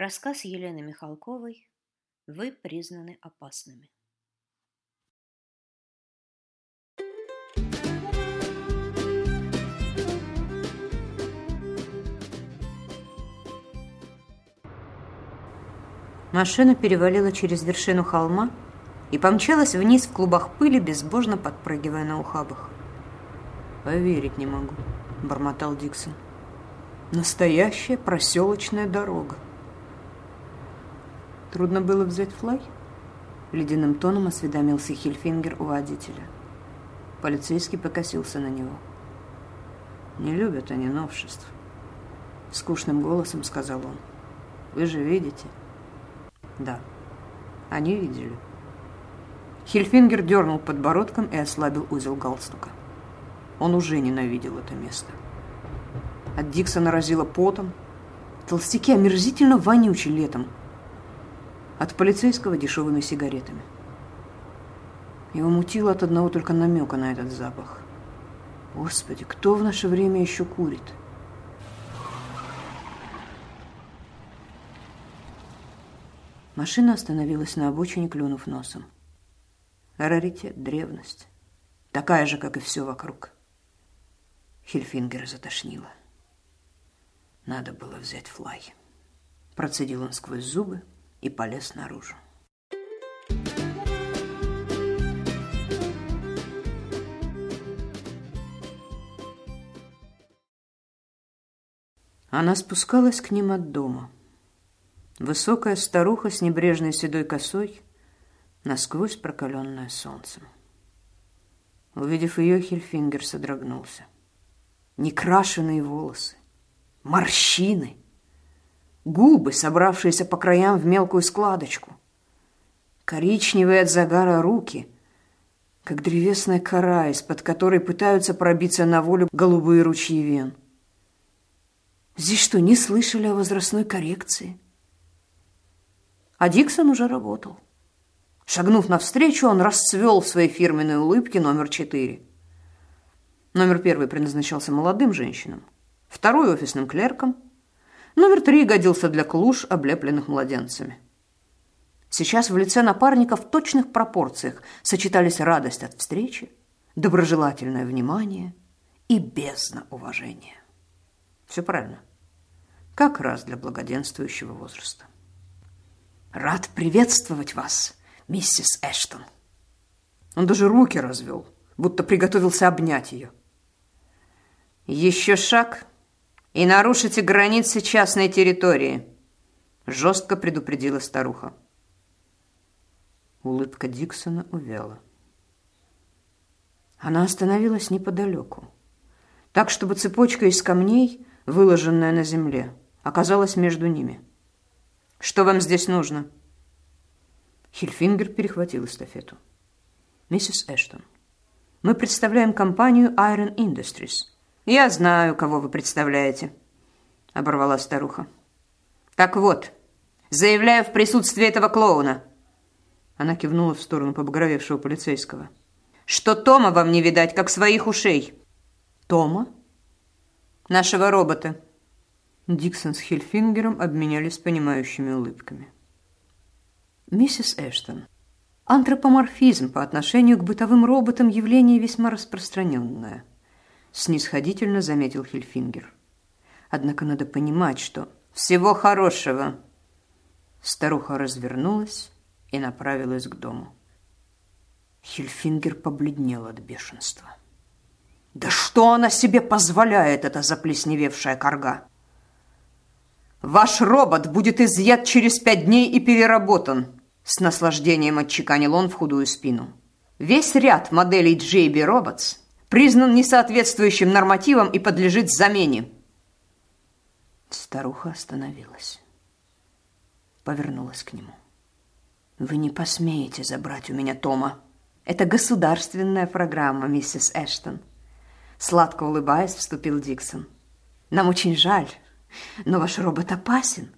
Рассказ Елены Михалковой «Вы признаны опасными». Машина перевалила через вершину холма и помчалась вниз в клубах пыли, безбожно подпрыгивая на ухабах. «Поверить не могу», — бормотал Диксон. «Настоящая проселочная дорога». Трудно было взять флай? Ледяным тоном осведомился Хильфингер у водителя. Полицейский покосился на него. Не любят они новшеств. Скучным голосом сказал он. Вы же видите? Да, они видели. Хильфингер дернул подбородком и ослабил узел галстука. Он уже ненавидел это место. От Диксона разило потом. Толстяки омерзительно вонючи летом, от полицейского дешевыми сигаретами. Его мутило от одного только намека на этот запах. Господи, кто в наше время еще курит? Машина остановилась на обочине, клюнув носом. Раритет, древность. Такая же, как и все вокруг. Хильфингера затошнило. Надо было взять флай. Процедил он сквозь зубы, и полез наружу. Она спускалась к ним от дома. Высокая старуха с небрежной седой косой, насквозь прокаленная солнцем. Увидев ее, Хельфингер содрогнулся. Некрашенные волосы, морщины — губы, собравшиеся по краям в мелкую складочку, коричневые от загара руки, как древесная кора, из-под которой пытаются пробиться на волю голубые ручьи вен. Здесь что, не слышали о возрастной коррекции? А Диксон уже работал. Шагнув навстречу, он расцвел в своей фирменной улыбке номер четыре. Номер первый предназначался молодым женщинам, второй – офисным клеркам – Номер три годился для клуш, облепленных младенцами. Сейчас в лице напарника в точных пропорциях сочетались радость от встречи, доброжелательное внимание и бездна уважения. Все правильно. Как раз для благоденствующего возраста. «Рад приветствовать вас, миссис Эштон». Он даже руки развел, будто приготовился обнять ее. «Еще шаг, и нарушите границы частной территории», – жестко предупредила старуха. Улыбка Диксона увяла. Она остановилась неподалеку, так, чтобы цепочка из камней, выложенная на земле, оказалась между ними. «Что вам здесь нужно?» Хильфингер перехватил эстафету. «Миссис Эштон, мы представляем компанию Iron Industries – «Я знаю, кого вы представляете», — оборвала старуха. «Так вот, заявляю в присутствии этого клоуна». Она кивнула в сторону побагровевшего полицейского. «Что Тома вам не видать, как своих ушей?» «Тома?» «Нашего робота». Диксон с Хильфингером обменялись понимающими улыбками. «Миссис Эштон, антропоморфизм по отношению к бытовым роботам явление весьма распространенное» снисходительно заметил Хильфингер. Однако надо понимать, что всего хорошего. Старуха развернулась и направилась к дому. Хильфингер побледнел от бешенства. Да что она себе позволяет, эта заплесневевшая корга? Ваш робот будет изъят через пять дней и переработан, с наслаждением отчеканил он в худую спину. Весь ряд моделей JB Robots признан несоответствующим нормативам и подлежит замене. Старуха остановилась. Повернулась к нему. Вы не посмеете забрать у меня Тома. Это государственная программа, миссис Эштон. Сладко улыбаясь, вступил Диксон. Нам очень жаль, но ваш робот опасен.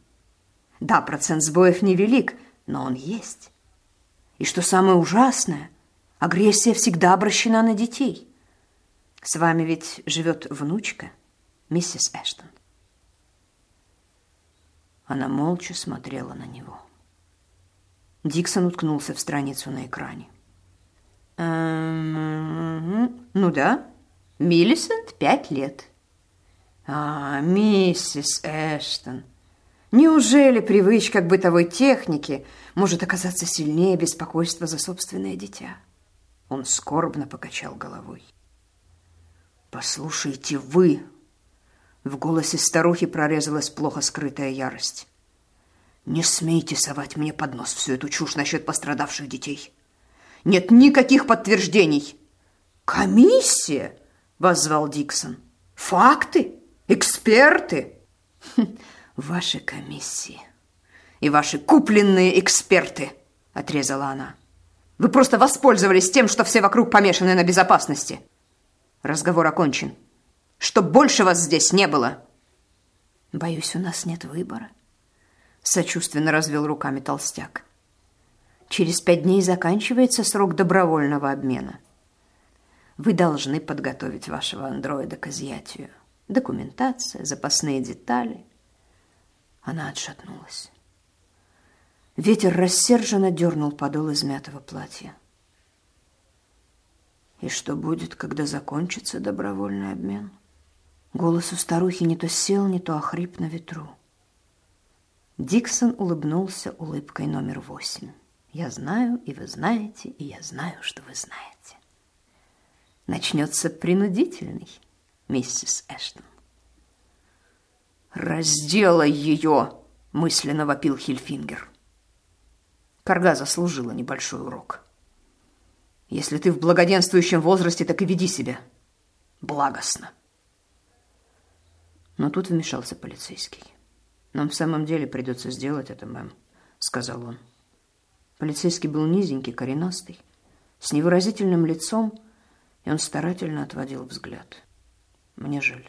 Да, процент сбоев невелик, но он есть. И что самое ужасное, агрессия всегда обращена на детей. С вами ведь живет внучка, миссис Эштон. Она молча смотрела на него. Диксон уткнулся в страницу на экране. «Эм, «Ну да, Миллисент пять лет». «А, миссис Эштон, неужели привычка к бытовой технике может оказаться сильнее беспокойства за собственное дитя?» Он скорбно покачал головой. «Послушайте вы!» В голосе старухи прорезалась плохо скрытая ярость. «Не смейте совать мне под нос всю эту чушь насчет пострадавших детей. Нет никаких подтверждений!» «Комиссия!» — воззвал Диксон. «Факты? Эксперты?» «Хм, «Ваши комиссии и ваши купленные эксперты!» — отрезала она. Вы просто воспользовались тем, что все вокруг помешаны на безопасности. Разговор окончен. Чтоб больше вас здесь не было. Боюсь, у нас нет выбора. Сочувственно развел руками толстяк. Через пять дней заканчивается срок добровольного обмена. Вы должны подготовить вашего андроида к изъятию. Документация, запасные детали. Она отшатнулась. Ветер рассерженно дернул подол измятого платья. И что будет, когда закончится добровольный обмен? Голос у старухи не то сел, не то охрип на ветру. Диксон улыбнулся улыбкой номер восемь. «Я знаю, и вы знаете, и я знаю, что вы знаете». Начнется принудительный, миссис Эштон. «Разделай ее!» — мысленно вопил Хильфингер. Карга заслужила небольшой урок. Если ты в благоденствующем возрасте, так и веди себя благостно. Но тут вмешался полицейский. «Нам в самом деле придется сделать это, мэм», — сказал он. Полицейский был низенький, коренастый, с невыразительным лицом, и он старательно отводил взгляд. «Мне жаль.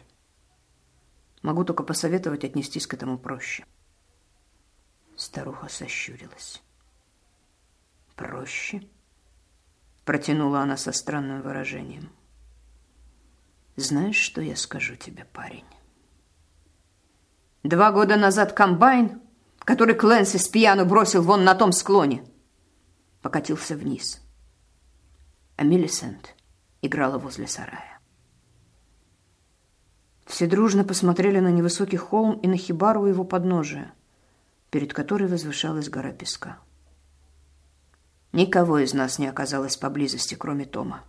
Могу только посоветовать отнестись к этому проще». Старуха сощурилась проще, протянула она со странным выражением. Знаешь, что я скажу тебе, парень? Два года назад комбайн, который Клэнси с пьяну бросил вон на том склоне, покатился вниз. А Миллисент играла возле сарая. Все дружно посмотрели на невысокий холм и на хибару его подножия, перед которой возвышалась гора песка. Никого из нас не оказалось поблизости, кроме Тома.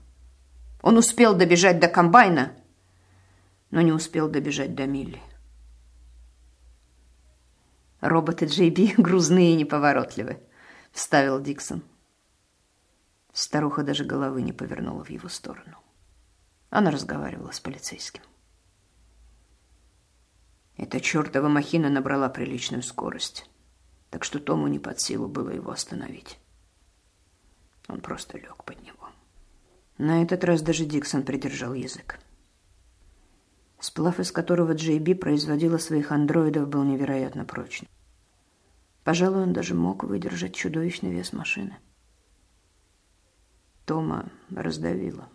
Он успел добежать до комбайна, но не успел добежать до Милли. «Роботы Джей грузные и неповоротливы», — вставил Диксон. Старуха даже головы не повернула в его сторону. Она разговаривала с полицейским. Эта чертова махина набрала приличную скорость, так что Тому не под силу было его остановить. Он просто лег под него. На этот раз даже Диксон придержал язык. Сплав, из которого Би производила своих андроидов, был невероятно прочным. Пожалуй, он даже мог выдержать чудовищный вес машины. Тома раздавила,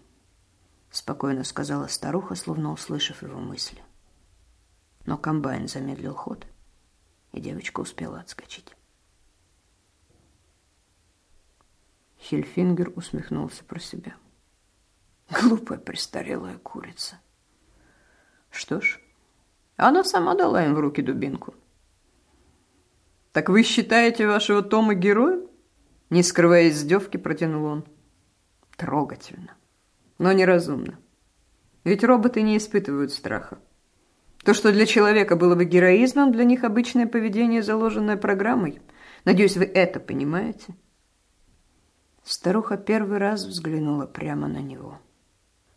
спокойно сказала старуха, словно услышав его мысли. Но комбайн замедлил ход, и девочка успела отскочить. Хельфингер усмехнулся про себя. Глупая престарелая курица. Что ж, она сама дала им в руки дубинку. «Так вы считаете вашего Тома героем?» Не скрывая издевки, протянул он. Трогательно, но неразумно. Ведь роботы не испытывают страха. То, что для человека было бы героизмом, для них обычное поведение, заложенное программой. Надеюсь, вы это понимаете?» Старуха первый раз взглянула прямо на него.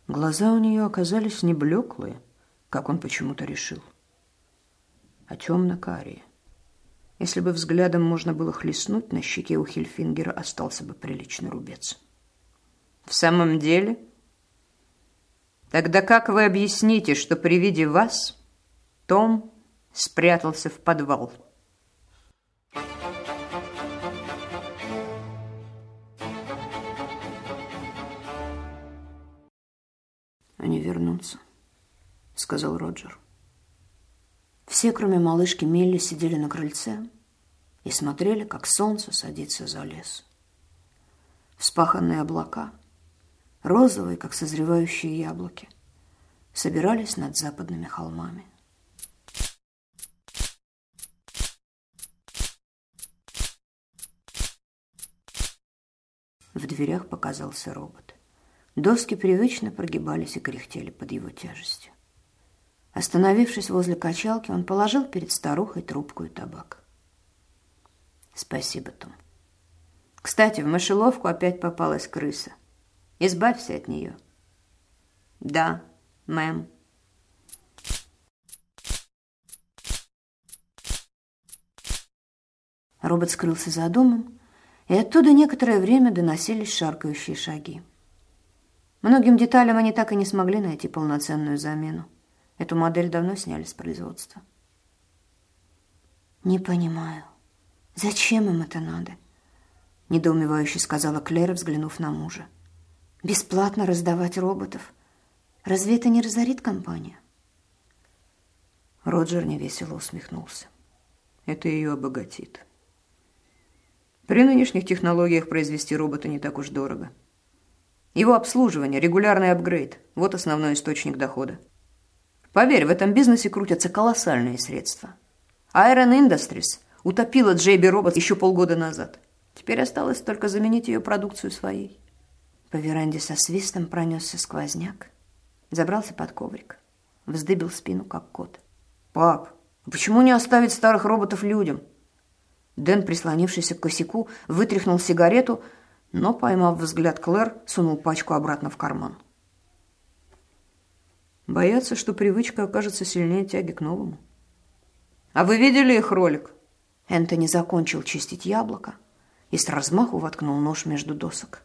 Глаза у нее оказались не блеклые, как он почему-то решил, а темно-карие. Если бы взглядом можно было хлестнуть, на щеке у Хильфингера остался бы приличный рубец. «В самом деле? Тогда как вы объясните, что при виде вас Том спрятался в подвал?» Они вернутся, сказал Роджер. Все, кроме малышки Мелли, сидели на крыльце и смотрели, как солнце садится за лес. Вспаханные облака, розовые, как созревающие яблоки, собирались над западными холмами. В дверях показался робот. Доски привычно прогибались и кряхтели под его тяжестью. Остановившись возле качалки, он положил перед старухой трубку и табак. «Спасибо, Том. Кстати, в мышеловку опять попалась крыса. Избавься от нее». «Да, мэм». Робот скрылся за домом, и оттуда некоторое время доносились шаркающие шаги. Многим деталям они так и не смогли найти полноценную замену. Эту модель давно сняли с производства. «Не понимаю, зачем им это надо?» недоумевающе сказала Клэр, взглянув на мужа. «Бесплатно раздавать роботов. Разве это не разорит компанию?» Роджер невесело усмехнулся. «Это ее обогатит». При нынешних технологиях произвести робота не так уж дорого. Его обслуживание, регулярный апгрейд – вот основной источник дохода. Поверь, в этом бизнесе крутятся колоссальные средства. Iron Industries утопила JB Робот еще полгода назад. Теперь осталось только заменить ее продукцию своей. По веранде со свистом пронесся сквозняк, забрался под коврик, вздыбил спину, как кот. «Пап, почему не оставить старых роботов людям?» Дэн, прислонившийся к косяку, вытряхнул сигарету, но, поймав взгляд Клэр, сунул пачку обратно в карман. Боятся, что привычка окажется сильнее тяги к новому. «А вы видели их ролик?» Энтони закончил чистить яблоко и с размаху воткнул нож между досок.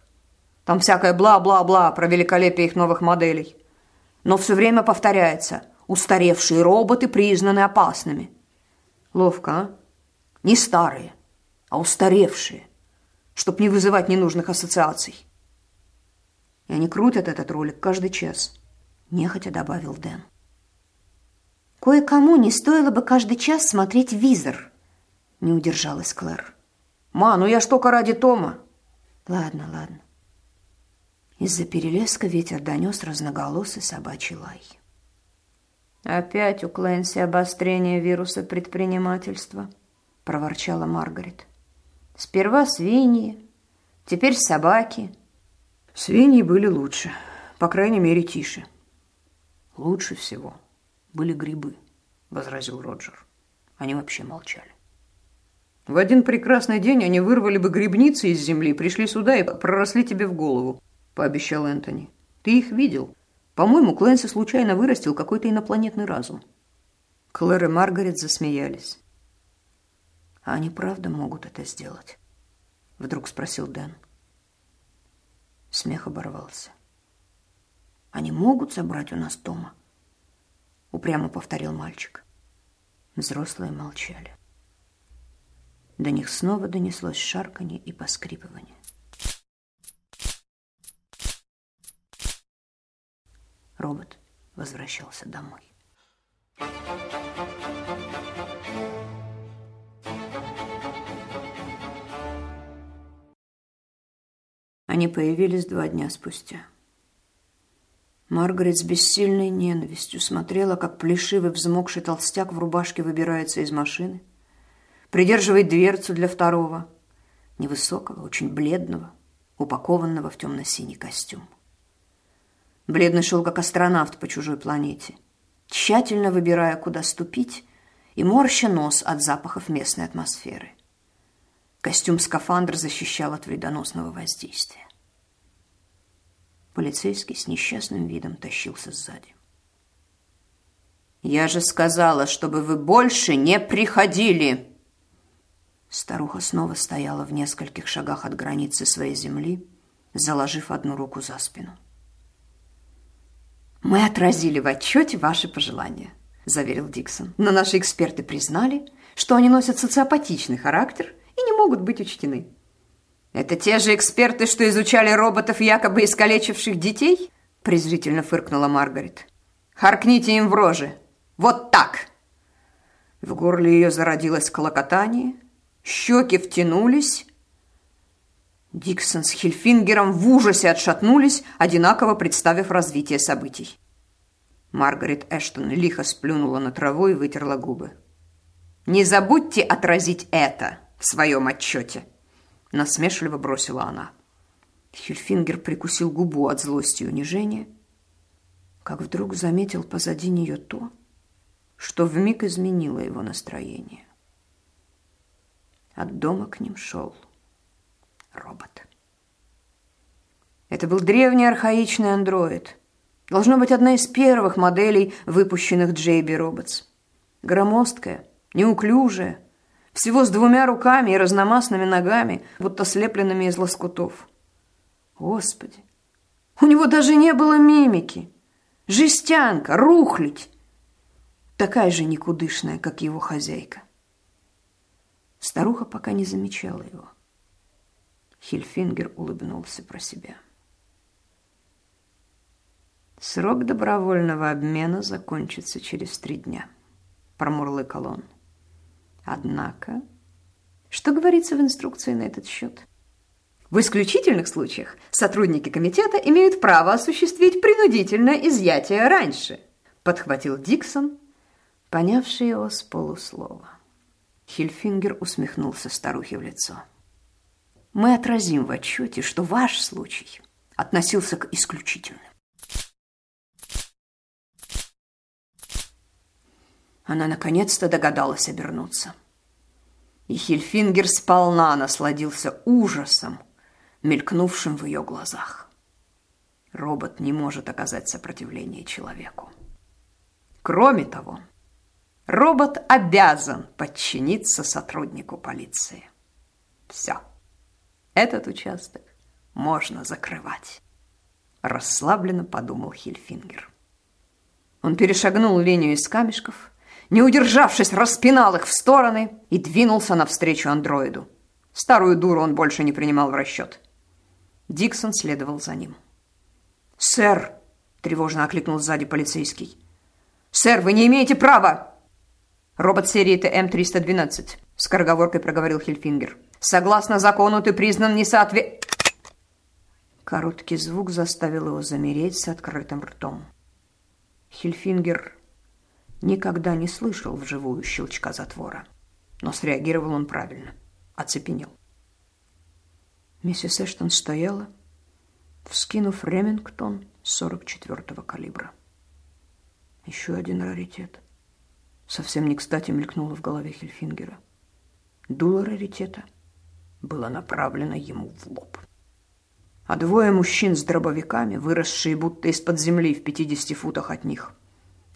«Там всякое бла-бла-бла про великолепие их новых моделей. Но все время повторяется. Устаревшие роботы признаны опасными». «Ловко, а?» Не старые, а устаревшие, чтобы не вызывать ненужных ассоциаций. И они крутят этот ролик каждый час, нехотя добавил Дэн. Кое-кому не стоило бы каждый час смотреть визор, не удержалась Клэр. Ма, ну я ж только ради Тома. Ладно, ладно. Из-за перелеска ветер донес разноголосый собачий лай. Опять у Клэнси обострение вируса предпринимательства – проворчала Маргарет. Сперва свиньи, теперь собаки. Свиньи были лучше, по крайней мере, тише. Лучше всего были грибы, возразил Роджер. Они вообще молчали. В один прекрасный день они вырвали бы грибницы из земли, пришли сюда и проросли тебе в голову, пообещал Энтони. Ты их видел? По-моему, Клэнси случайно вырастил какой-то инопланетный разум. Клэр и Маргарет засмеялись. А они правда могут это сделать? Вдруг спросил Дэн. Смех оборвался. Они могут забрать у нас Тома? Упрямо повторил мальчик. Взрослые молчали. До них снова донеслось шарканье и поскрипывание. Робот возвращался домой. Они появились два дня спустя. Маргарет с бессильной ненавистью смотрела, как плешивый взмокший толстяк в рубашке выбирается из машины, придерживает дверцу для второго, невысокого, очень бледного, упакованного в темно-синий костюм. Бледный шел, как астронавт по чужой планете, тщательно выбирая, куда ступить, и морща нос от запахов местной атмосферы. Костюм-скафандр защищал от вредоносного воздействия. Полицейский с несчастным видом тащился сзади. «Я же сказала, чтобы вы больше не приходили!» Старуха снова стояла в нескольких шагах от границы своей земли, заложив одну руку за спину. «Мы отразили в отчете ваши пожелания», – заверил Диксон. «Но наши эксперты признали, что они носят социопатичный характер и не могут быть учтены. «Это те же эксперты, что изучали роботов, якобы искалечивших детей?» презрительно фыркнула Маргарет. «Харкните им в рожи! Вот так!» В горле ее зародилось клокотание, щеки втянулись. Диксон с Хильфингером в ужасе отшатнулись, одинаково представив развитие событий. Маргарет Эштон лихо сплюнула на траву и вытерла губы. «Не забудьте отразить это в своем отчете!» Насмешливо бросила она. Хильфингер прикусил губу от злости и унижения, как вдруг заметил позади нее то, что вмиг изменило его настроение. От дома к ним шел робот. Это был древний архаичный андроид. Должно быть одна из первых моделей, выпущенных JB Robots. Громоздкая, неуклюжая, всего с двумя руками и разномастными ногами, будто слепленными из лоскутов. Господи, у него даже не было мимики. Жестянка, рухлить такая же никудышная, как его хозяйка. Старуха пока не замечала его. Хильфингер улыбнулся про себя. «Срок добровольного обмена закончится через три дня», — промурлыкал он. «Однако, что говорится в инструкции на этот счет?» В исключительных случаях сотрудники комитета имеют право осуществить принудительное изъятие раньше, подхватил Диксон, понявший его с полуслова. Хильфингер усмехнулся старухе в лицо. «Мы отразим в отчете, что ваш случай относился к исключительным». Она наконец-то догадалась обернуться. И Хильфингер сполна насладился ужасом, мелькнувшим в ее глазах. Робот не может оказать сопротивление человеку. Кроме того, Робот обязан подчиниться сотруднику полиции. Все. Этот участок можно закрывать. Расслабленно подумал Хильфингер. Он перешагнул линию из камешков, не удержавшись, распинал их в стороны и двинулся навстречу андроиду. Старую дуру он больше не принимал в расчет. Диксон следовал за ним. «Сэр!» – тревожно окликнул сзади полицейский. «Сэр, вы не имеете права!» Робот серии ТМ-312, скороговоркой проговорил Хильфингер. Согласно закону, ты признан несоотве... Короткий звук заставил его замереть с открытым ртом. Хильфингер никогда не слышал вживую щелчка затвора, но среагировал он правильно, оцепенел. Миссис Эштон стояла, вскинув Ремингтон 44-го калибра. Еще один раритет — совсем не кстати мелькнуло в голове Хельфингера. Дуло раритета было направлено ему в лоб. А двое мужчин с дробовиками, выросшие будто из-под земли в 50 футах от них,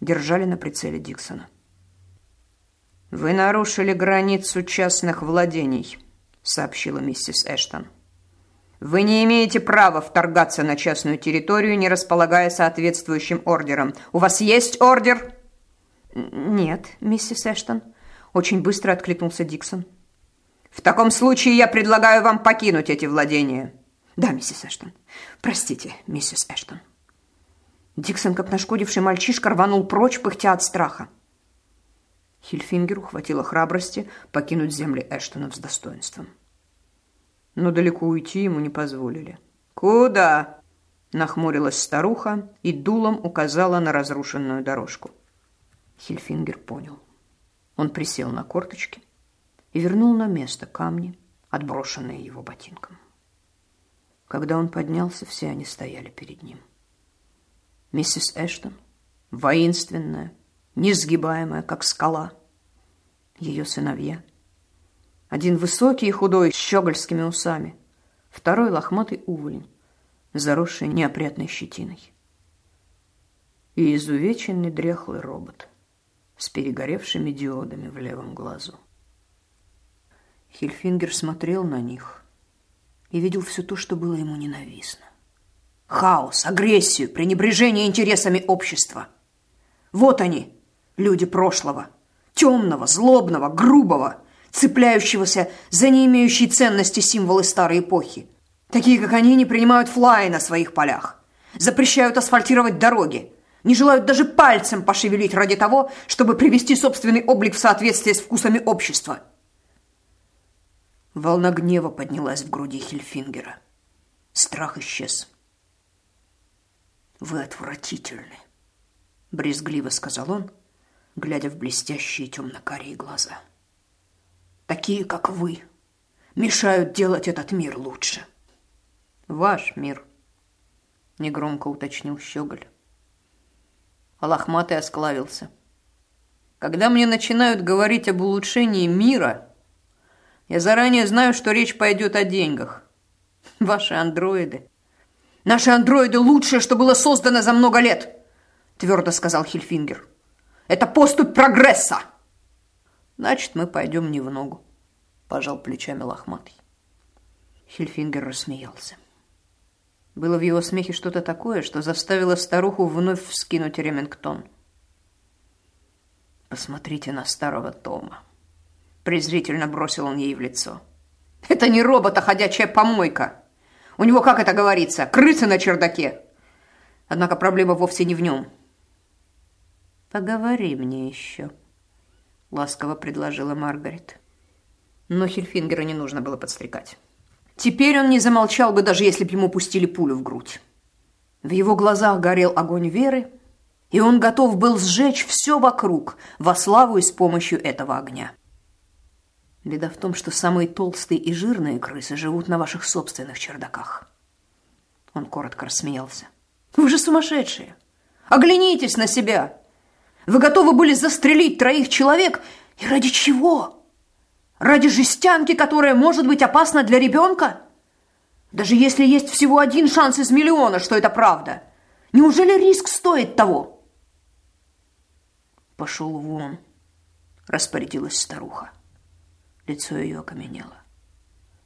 держали на прицеле Диксона. «Вы нарушили границу частных владений», — сообщила миссис Эштон. «Вы не имеете права вторгаться на частную территорию, не располагая соответствующим ордером. У вас есть ордер?» «Нет, миссис Эштон», — очень быстро откликнулся Диксон. «В таком случае я предлагаю вам покинуть эти владения». «Да, миссис Эштон. Простите, миссис Эштон». Диксон, как нашкодивший мальчишка, рванул прочь, пыхтя от страха. Хильфингеру хватило храбрости покинуть земли Эштонов с достоинством. Но далеко уйти ему не позволили. «Куда?» – нахмурилась старуха и дулом указала на разрушенную дорожку. Хильфингер понял. Он присел на корточки и вернул на место камни, отброшенные его ботинком. Когда он поднялся, все они стояли перед ним. Миссис Эштон, воинственная, несгибаемая, как скала. Ее сыновья. Один высокий и худой, с щегольскими усами. Второй лохматый уволень, заросший неопрятной щетиной. И изувеченный дряхлый робот — с перегоревшими диодами в левом глазу. Хильфингер смотрел на них и видел все то, что было ему ненавистно. Хаос, агрессию, пренебрежение интересами общества. Вот они, люди прошлого, темного, злобного, грубого, цепляющегося за не имеющие ценности символы старой эпохи. Такие, как они, не принимают флаи на своих полях, запрещают асфальтировать дороги, не желают даже пальцем пошевелить ради того, чтобы привести собственный облик в соответствие с вкусами общества. Волна гнева поднялась в груди Хильфингера. Страх исчез. «Вы отвратительны», — брезгливо сказал он, глядя в блестящие темно-карие глаза. «Такие, как вы, мешают делать этот мир лучше». «Ваш мир», — негромко уточнил Щеголь а лохматый осклавился. Когда мне начинают говорить об улучшении мира, я заранее знаю, что речь пойдет о деньгах. Ваши андроиды. Наши андроиды лучшее, что было создано за много лет, твердо сказал Хильфингер. Это поступь прогресса. Значит, мы пойдем не в ногу, пожал плечами лохматый. Хильфингер рассмеялся. Было в его смехе что-то такое, что заставило старуху вновь вскинуть ремингтон. «Посмотрите на старого Тома!» Презрительно бросил он ей в лицо. «Это не робот, а ходячая помойка! У него, как это говорится, крысы на чердаке!» Однако проблема вовсе не в нем. «Поговори мне еще», — ласково предложила Маргарет. Но Хельфингера не нужно было подстрекать. Теперь он не замолчал бы, даже если бы ему пустили пулю в грудь. В его глазах горел огонь веры, и он готов был сжечь все вокруг во славу и с помощью этого огня. Беда в том, что самые толстые и жирные крысы живут на ваших собственных чердаках. Он коротко рассмеялся. Вы же сумасшедшие! Оглянитесь на себя! Вы готовы были застрелить троих человек, и ради чего? Ради жестянки, которая может быть опасна для ребенка? Даже если есть всего один шанс из миллиона, что это правда. Неужели риск стоит того? Пошел вон, распорядилась старуха. Лицо ее окаменело.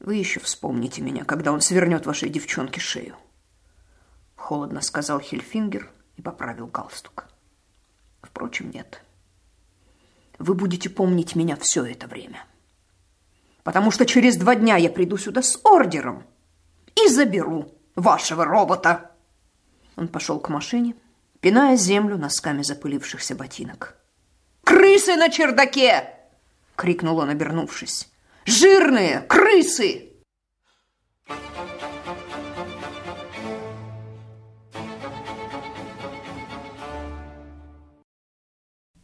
Вы еще вспомните меня, когда он свернет вашей девчонке шею. Холодно сказал Хельфингер и поправил галстук. Впрочем, нет. Вы будете помнить меня все это время. — потому что через два дня я приду сюда с ордером и заберу вашего робота. Он пошел к машине, пиная землю носками запылившихся ботинок. «Крысы на чердаке!» — крикнул он, обернувшись. «Жирные крысы!»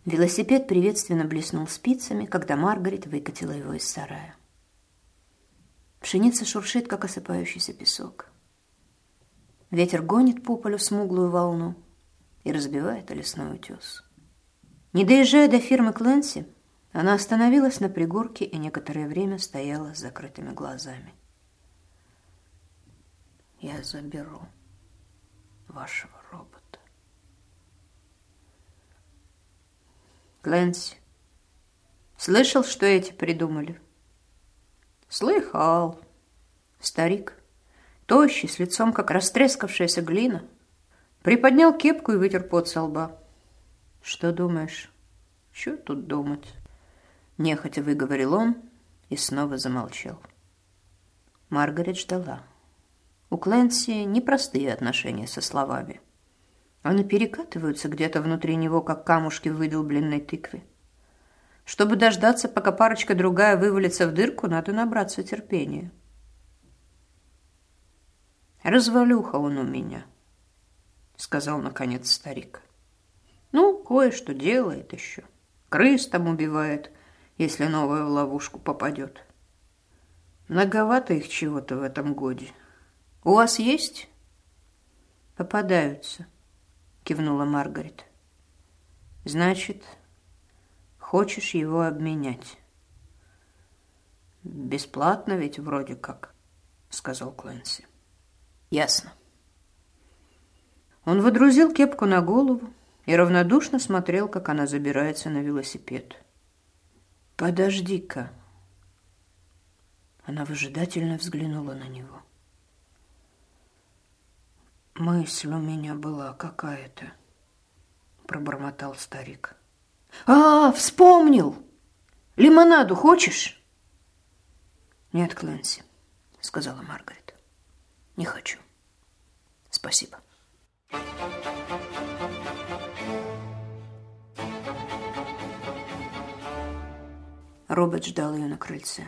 Велосипед приветственно блеснул спицами, когда Маргарет выкатила его из сарая. Пшеница шуршит, как осыпающийся песок. Ветер гонит по полю смуглую волну и разбивает о лесной утес. Не доезжая до фирмы Кленси, она остановилась на пригорке и некоторое время стояла с закрытыми глазами. «Я заберу вашего робота». Кленси, слышал, что эти придумали?» Слыхал. Старик, тощий, с лицом, как растрескавшаяся глина, приподнял кепку и вытер пот со лба. Что думаешь? Что тут думать? Нехотя выговорил он и снова замолчал. Маргарет ждала. У Клэнси непростые отношения со словами. Они перекатываются где-то внутри него, как камушки в выдолбленной тыкве. Чтобы дождаться, пока парочка другая вывалится в дырку, надо набраться терпения. «Развалюха он у меня», — сказал наконец старик. «Ну, кое-что делает еще. Крыс там убивает, если новая в ловушку попадет. Многовато их чего-то в этом годе. У вас есть?» «Попадаются», — кивнула Маргарет. «Значит...» Хочешь его обменять? Бесплатно ведь вроде как, сказал Клэнси. Ясно. Он водрузил кепку на голову и равнодушно смотрел, как она забирается на велосипед. «Подожди-ка!» Она выжидательно взглянула на него. «Мысль у меня была какая-то», — пробормотал старик. «А, вспомнил! Лимонаду хочешь?» «Нет, Клэнси», — сказала Маргарет. «Не хочу. Спасибо». Thank Роберт ждал ее на крыльце.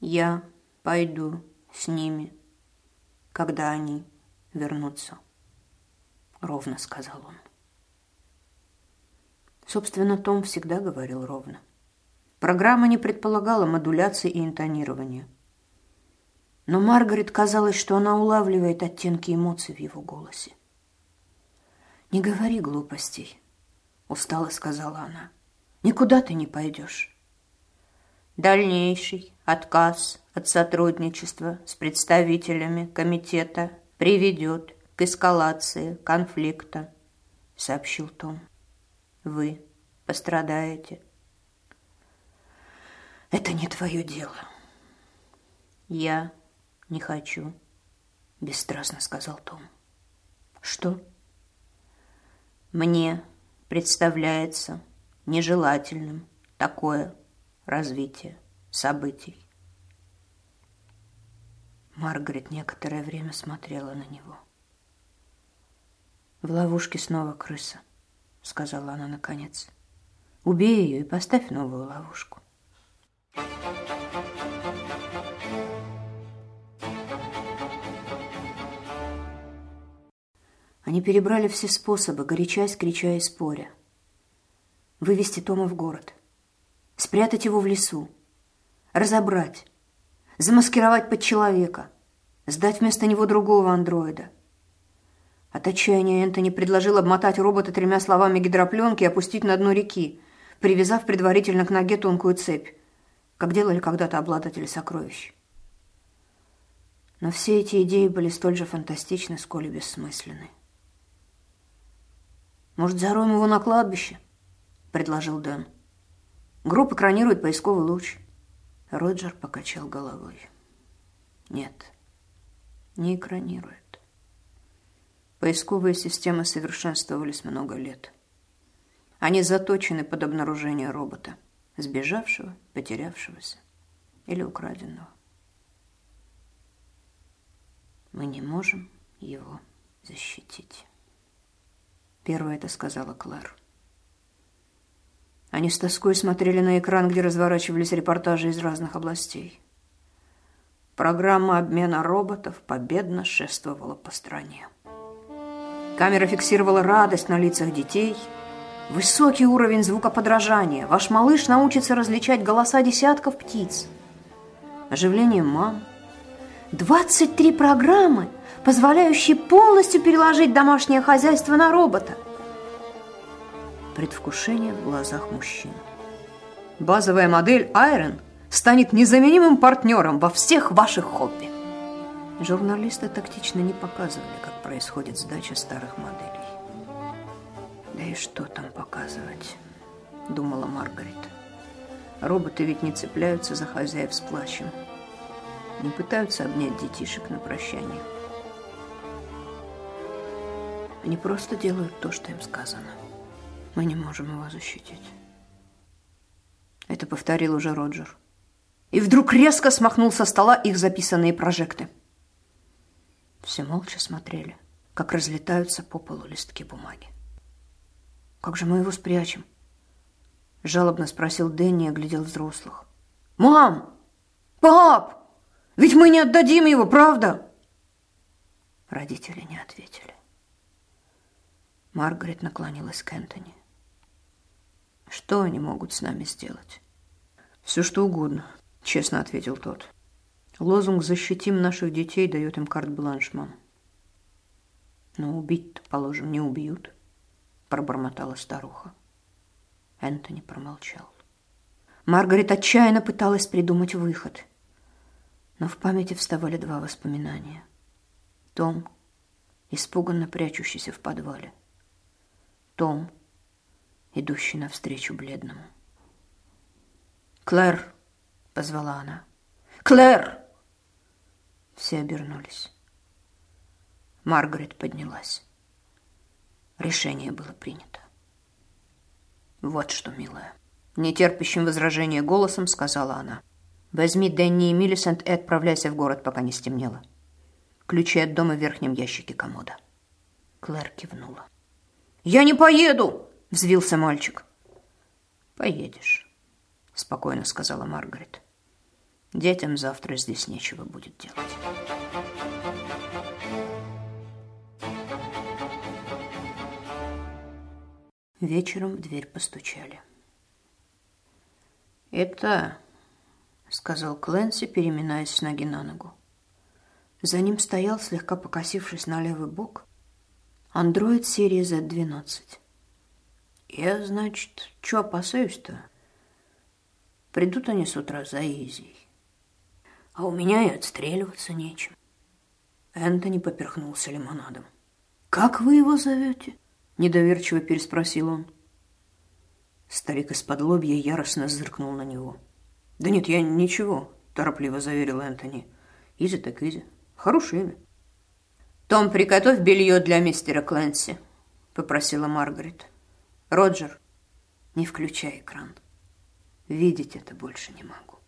«Я пойду с ними, когда они вернутся», — ровно сказал он. Собственно, Том всегда говорил ровно. Программа не предполагала модуляции и интонирования. Но Маргарет казалось, что она улавливает оттенки эмоций в его голосе. «Не говори глупостей», — устало сказала она. «Никуда ты не пойдешь». Дальнейший отказ от сотрудничества с представителями комитета приведет к эскалации конфликта, сообщил Том. Вы пострадаете. Это не твое дело. Я не хочу, бесстрастно сказал Том. Что? Мне представляется нежелательным такое развитие событий. Маргарет некоторое время смотрела на него. «В ловушке снова крыса», — сказала она наконец. «Убей ее и поставь новую ловушку». Они перебрали все способы, горячась, крича и споря. Вывести Тома в город, спрятать его в лесу, разобрать, замаскировать под человека, сдать вместо него другого андроида. От отчаяния Энтони предложил обмотать робота тремя словами гидропленки и опустить на дно реки, привязав предварительно к ноге тонкую цепь, как делали когда-то обладатели сокровищ. Но все эти идеи были столь же фантастичны, сколь и бессмысленны. «Может, зароем его на кладбище?» – предложил Дэн. «Группа экранирует поисковый луч». Роджер покачал головой. «Нет, не экранирует. Поисковые системы совершенствовались много лет. Они заточены под обнаружение робота, сбежавшего, потерявшегося или украденного. Мы не можем его защитить». Первое это сказала Клэр. Они с тоской смотрели на экран, где разворачивались репортажи из разных областей. Программа обмена роботов победно шествовала по стране. Камера фиксировала радость на лицах детей, высокий уровень звукоподражания. Ваш малыш научится различать голоса десятков птиц. Оживление мам. 23 программы позволяющий полностью переложить домашнее хозяйство на робота. Предвкушение в глазах мужчин. Базовая модель Iron станет незаменимым партнером во всех ваших хобби. Журналисты тактично не показывали, как происходит сдача старых моделей. Да и что там показывать, думала Маргарет. Роботы ведь не цепляются за хозяев с плачем. Не пытаются обнять детишек на прощание. Они просто делают то, что им сказано. Мы не можем его защитить. Это повторил уже Роджер. И вдруг резко смахнул со стола их записанные прожекты. Все молча смотрели, как разлетаются по полу листки бумаги. «Как же мы его спрячем?» Жалобно спросил Дэнни и оглядел взрослых. «Мам! Пап! Ведь мы не отдадим его, правда?» Родители не ответили. Маргарет наклонилась к Энтони. «Что они могут с нами сделать?» «Все, что угодно», — честно ответил тот. «Лозунг «Защитим наших детей» дает им карт-бланш, мам». «Но убить-то, положим, не убьют», — пробормотала старуха. Энтони промолчал. Маргарет отчаянно пыталась придумать выход, но в памяти вставали два воспоминания. Том, испуганно прячущийся в подвале, том, идущий навстречу бледному. «Клэр!» — позвала она. «Клэр!» Все обернулись. Маргарет поднялась. Решение было принято. «Вот что, милая!» Нетерпящим возражения голосом сказала она. «Возьми Дэнни и Миллисент и отправляйся в город, пока не стемнело. Ключи от дома в верхнем ящике комода». Клэр кивнула. «Я не поеду!» – взвился мальчик. «Поедешь», спокойно сказала Маргарет. Детям завтра здесь нечего будет делать. Вечером в дверь постучали. «Это...» — сказал Кленси, переминаясь с ноги на ногу. За ним стоял, слегка покосившись на левый бок, андроид серии Z12. «Я, значит, что опасаюсь-то? Придут они с утра за Изей. А у меня и отстреливаться нечем». Энтони поперхнулся лимонадом. «Как вы его зовете?» — недоверчиво переспросил он. Старик из-под лобья яростно зыркнул на него. «Да нет, я ничего», — торопливо заверил Энтони. «Изи так изи. Хорошее имя». «Том, приготовь белье для мистера Клэнси», — попросила Маргарет. «Роджер, не включай экран. Видеть это больше не могу».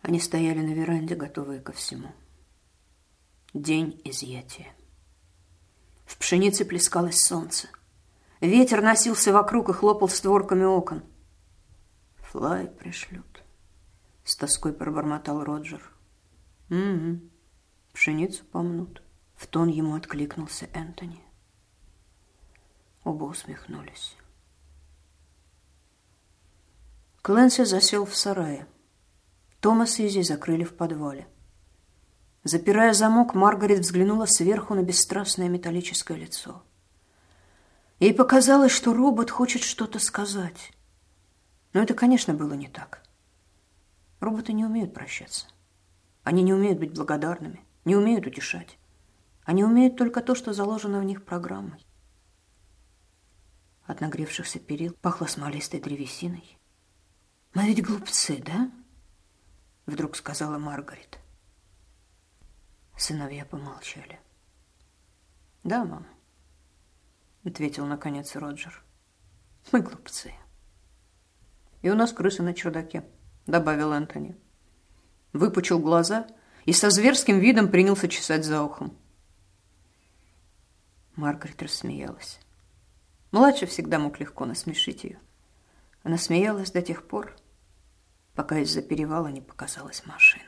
Они стояли на веранде, готовые ко всему. День изъятия. В пшенице плескалось солнце. Ветер носился вокруг и хлопал створками окон. «Флай пришлют», — с тоской пробормотал Роджер. «Угу, пшеницу помнут», — в тон ему откликнулся Энтони. Оба усмехнулись. Клэнси засел в сарае. Томас и Изи закрыли в подвале. Запирая замок, Маргарет взглянула сверху на бесстрастное металлическое лицо. Ей показалось, что робот хочет что-то сказать. Но это, конечно, было не так. Роботы не умеют прощаться. Они не умеют быть благодарными, не умеют утешать. Они умеют только то, что заложено в них программой. От нагревшихся перил пахло смолистой древесиной. «Мы ведь глупцы, да?» Вдруг сказала Маргарет. Сыновья помолчали. «Да, мам», — ответил наконец Роджер. «Мы глупцы». «И у нас крысы на чердаке», — добавил Энтони. Выпучил глаза и со зверским видом принялся чесать за ухом. Маргарет рассмеялась. Младший всегда мог легко насмешить ее. Она смеялась до тех пор, пока из-за перевала не показалась машина.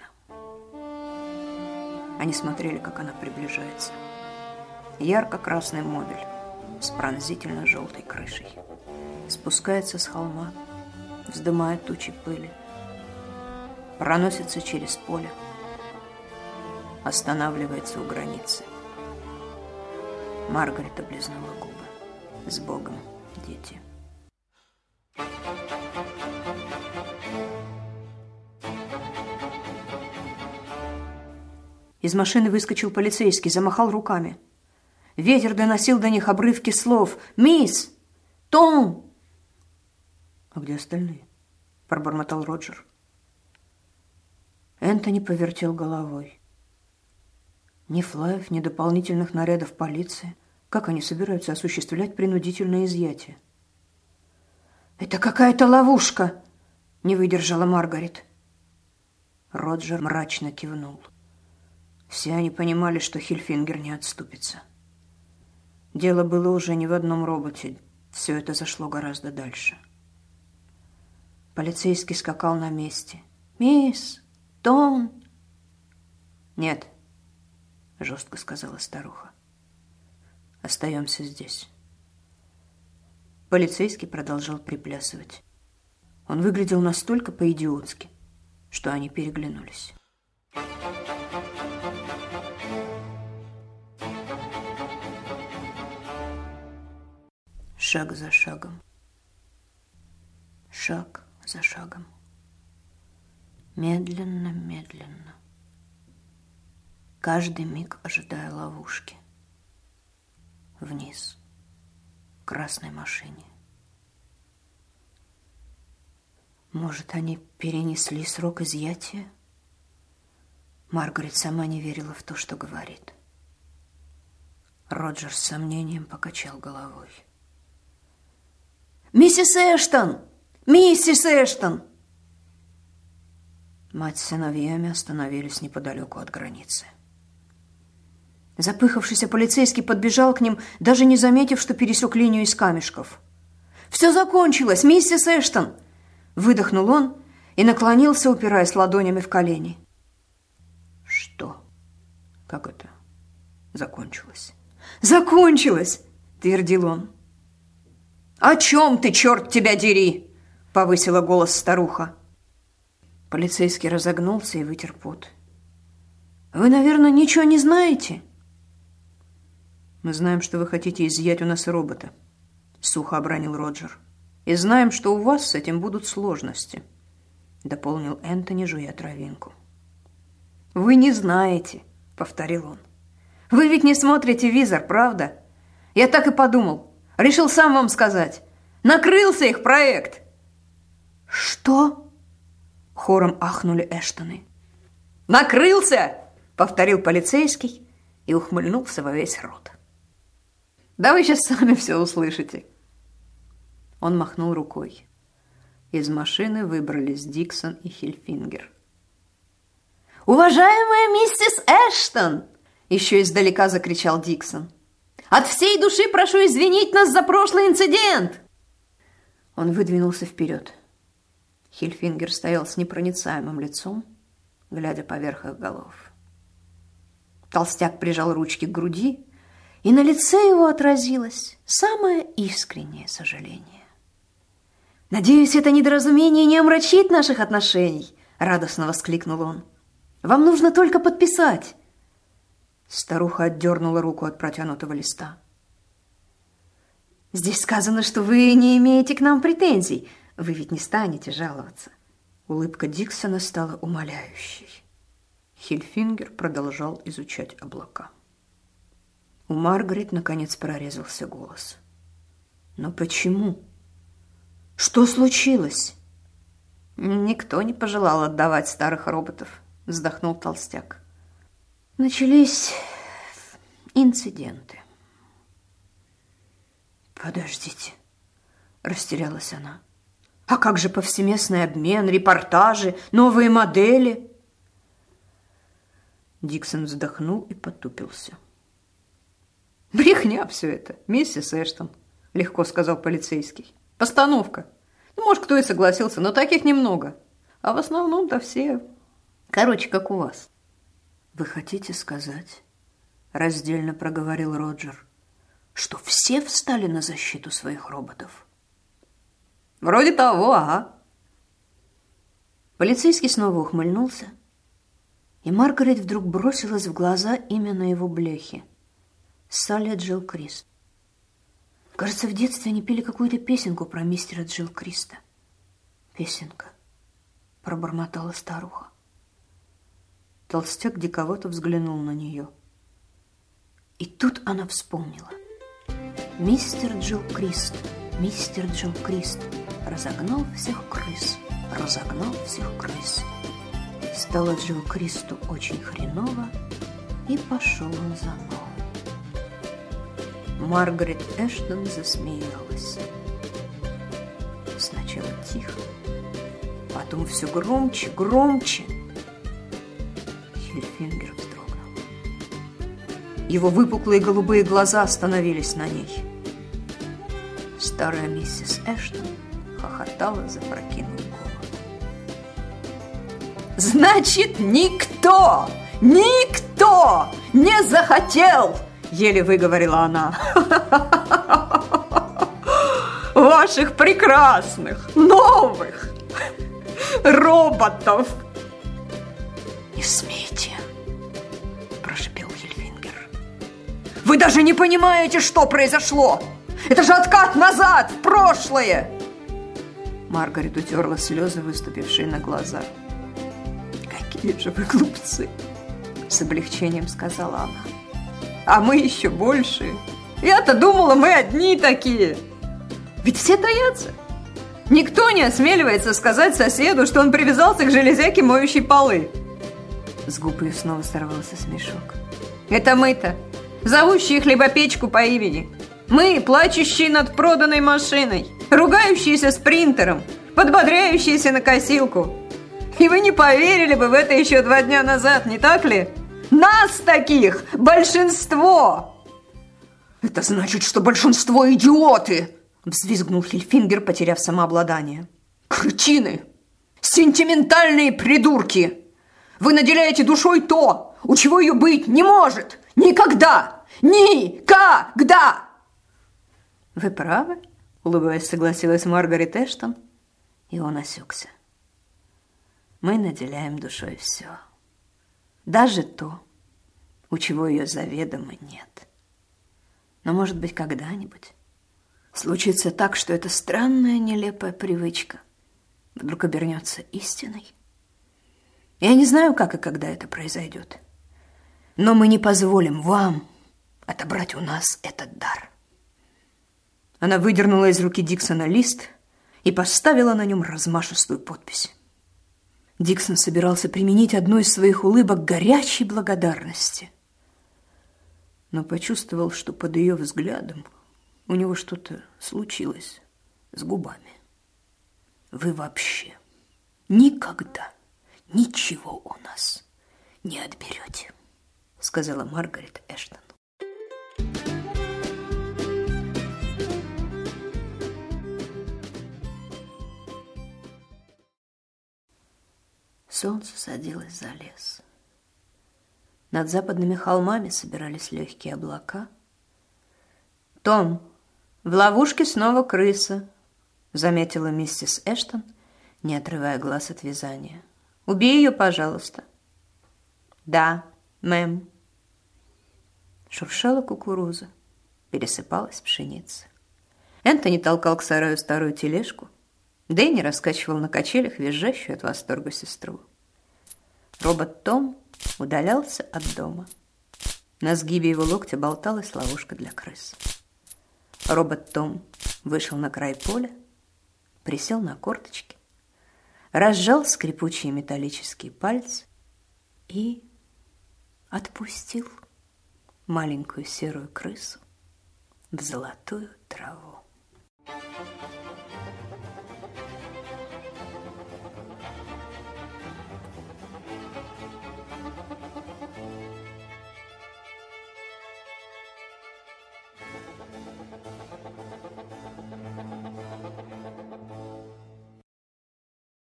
Они смотрели, как она приближается. Ярко-красный мобиль с пронзительно желтой крышей. Спускается с холма, вздымает тучи пыли. Проносится через поле. Останавливается у границы. Маргарет облизнула губы. С Богом, дети. Из машины выскочил полицейский, замахал руками. Ветер доносил до них обрывки слов. «Мисс! Том!» «А где остальные?» – пробормотал Роджер. Энтони повертел головой. Ни флаев, ни дополнительных нарядов полиции. Как они собираются осуществлять принудительное изъятие? «Это какая-то ловушка!» – не выдержала Маргарет. Роджер мрачно кивнул. Все они понимали, что Хильфингер не отступится. Дело было уже не в одном роботе. Все это зашло гораздо дальше. Полицейский скакал на месте. «Мисс! Том!» «Нет», — жестко сказала старуха. «Остаемся здесь». Полицейский продолжал приплясывать. Он выглядел настолько по-идиотски, что они переглянулись. шаг за шагом. Шаг за шагом. Медленно, медленно. Каждый миг ожидая ловушки. Вниз. К красной машине. Может, они перенесли срок изъятия? Маргарет сама не верила в то, что говорит. Роджер с сомнением покачал головой. «Миссис Эштон! Миссис Эштон!» Мать с сыновьями остановились неподалеку от границы. Запыхавшийся полицейский подбежал к ним, даже не заметив, что пересек линию из камешков. «Все закончилось, миссис Эштон!» Выдохнул он и наклонился, упираясь ладонями в колени. «Что? Как это закончилось?» «Закончилось!» – твердил он. «О чем ты, черт тебя дери?» – повысила голос старуха. Полицейский разогнулся и вытер пот. «Вы, наверное, ничего не знаете?» «Мы знаем, что вы хотите изъять у нас робота», — сухо обронил Роджер. «И знаем, что у вас с этим будут сложности», — дополнил Энтони, жуя травинку. «Вы не знаете», — повторил он. «Вы ведь не смотрите визор, правда? Я так и подумал. Решил сам вам сказать. Накрылся их проект!» «Что?» — хором ахнули Эштоны. «Накрылся!» — повторил полицейский и ухмыльнулся во весь рот. «Да вы сейчас сами все услышите!» Он махнул рукой. Из машины выбрались Диксон и Хильфингер. «Уважаемая миссис Эштон!» Еще издалека закричал Диксон. «От всей души прошу извинить нас за прошлый инцидент!» Он выдвинулся вперед. Хильфингер стоял с непроницаемым лицом, глядя поверх их голов. Толстяк прижал ручки к груди, и на лице его отразилось самое искреннее сожаление. «Надеюсь, это недоразумение не омрачит наших отношений», — радостно воскликнул он. «Вам нужно только подписать». Старуха отдернула руку от протянутого листа. «Здесь сказано, что вы не имеете к нам претензий. Вы ведь не станете жаловаться». Улыбка Диксона стала умоляющей. Хильфингер продолжал изучать облака. У Маргарет наконец прорезался голос. «Но почему?» Что случилось? Никто не пожелал отдавать старых роботов, вздохнул толстяк. Начались инциденты. Подождите, растерялась она. А как же повсеместный обмен, репортажи, новые модели? Диксон вздохнул и потупился. «Брехня все это, миссис Эштон», — легко сказал полицейский. Постановка. Ну, может, кто и согласился, но таких немного. А в основном-то все... Короче, как у вас. Вы хотите сказать, раздельно проговорил Роджер, что все встали на защиту своих роботов? Вроде того, ага. Полицейский снова ухмыльнулся, и Маргарет вдруг бросилась в глаза именно его блехи. Салли Джилл Крист. Кажется, в детстве они пели какую-то песенку про мистера Джилл Криста. Песенка, пробормотала старуха. Толстяк диковато взглянул на нее. И тут она вспомнила. Мистер Джилл Крист, мистер Джилл Крист разогнал всех крыс, разогнал всех крыс. Стало Джилл Кристу очень хреново, и пошел он за мной. Маргарет Эштон засмеялась. Сначала тихо, потом все громче, громче. Хильфингер вздрогнул. Его выпуклые голубые глаза остановились на ней. Старая миссис Эштон хохотала, запрокинув голову. «Значит, никто, никто не захотел!» еле выговорила она. Ваших прекрасных, новых роботов. Не смейте, прошипел Хельфингер. Вы даже не понимаете, что произошло. Это же откат назад, в прошлое. Маргарет утерла слезы, выступившие на глаза. «Какие же вы глупцы!» С облегчением сказала она а мы еще больше. Я-то думала, мы одни такие. Ведь все таятся. Никто не осмеливается сказать соседу, что он привязался к железяке, моющей полы. С губ снова сорвался смешок. Это мы-то, зовущие хлебопечку по имени. Мы, плачущие над проданной машиной, ругающиеся с принтером, подбодряющиеся на косилку. И вы не поверили бы в это еще два дня назад, не так ли? Нас таких большинство! Это значит, что большинство идиоты! Взвизгнул Хильфингер, потеряв самообладание. Кретины! Сентиментальные придурки! Вы наделяете душой то, у чего ее быть не может! Никогда! Никогда! Вы правы, улыбаясь, согласилась Маргарет Эштон, и он осекся. Мы наделяем душой все. Даже то, у чего ее заведомо нет. Но, может быть, когда-нибудь случится так, что эта странная нелепая привычка вдруг обернется истиной. Я не знаю, как и когда это произойдет, но мы не позволим вам отобрать у нас этот дар. Она выдернула из руки Диксона лист и поставила на нем размашистую подпись. Диксон собирался применить одну из своих улыбок горячей благодарности, но почувствовал, что под ее взглядом у него что-то случилось с губами. Вы вообще никогда ничего у нас не отберете, сказала Маргарет Эштон. Солнце садилось за лес. Над западными холмами собирались легкие облака. «Том, в ловушке снова крыса», — заметила миссис Эштон, не отрывая глаз от вязания. «Убей ее, пожалуйста». «Да, мэм». Шуршала кукуруза, пересыпалась пшеница. Энтони толкал к сараю старую тележку. Дэнни раскачивал на качелях визжащую от восторга сестру. Робот Том удалялся от дома. На сгибе его локтя болталась ловушка для крыс. Робот Том вышел на край поля, присел на корточки, разжал скрипучие металлические пальцы и отпустил маленькую серую крысу в золотую траву.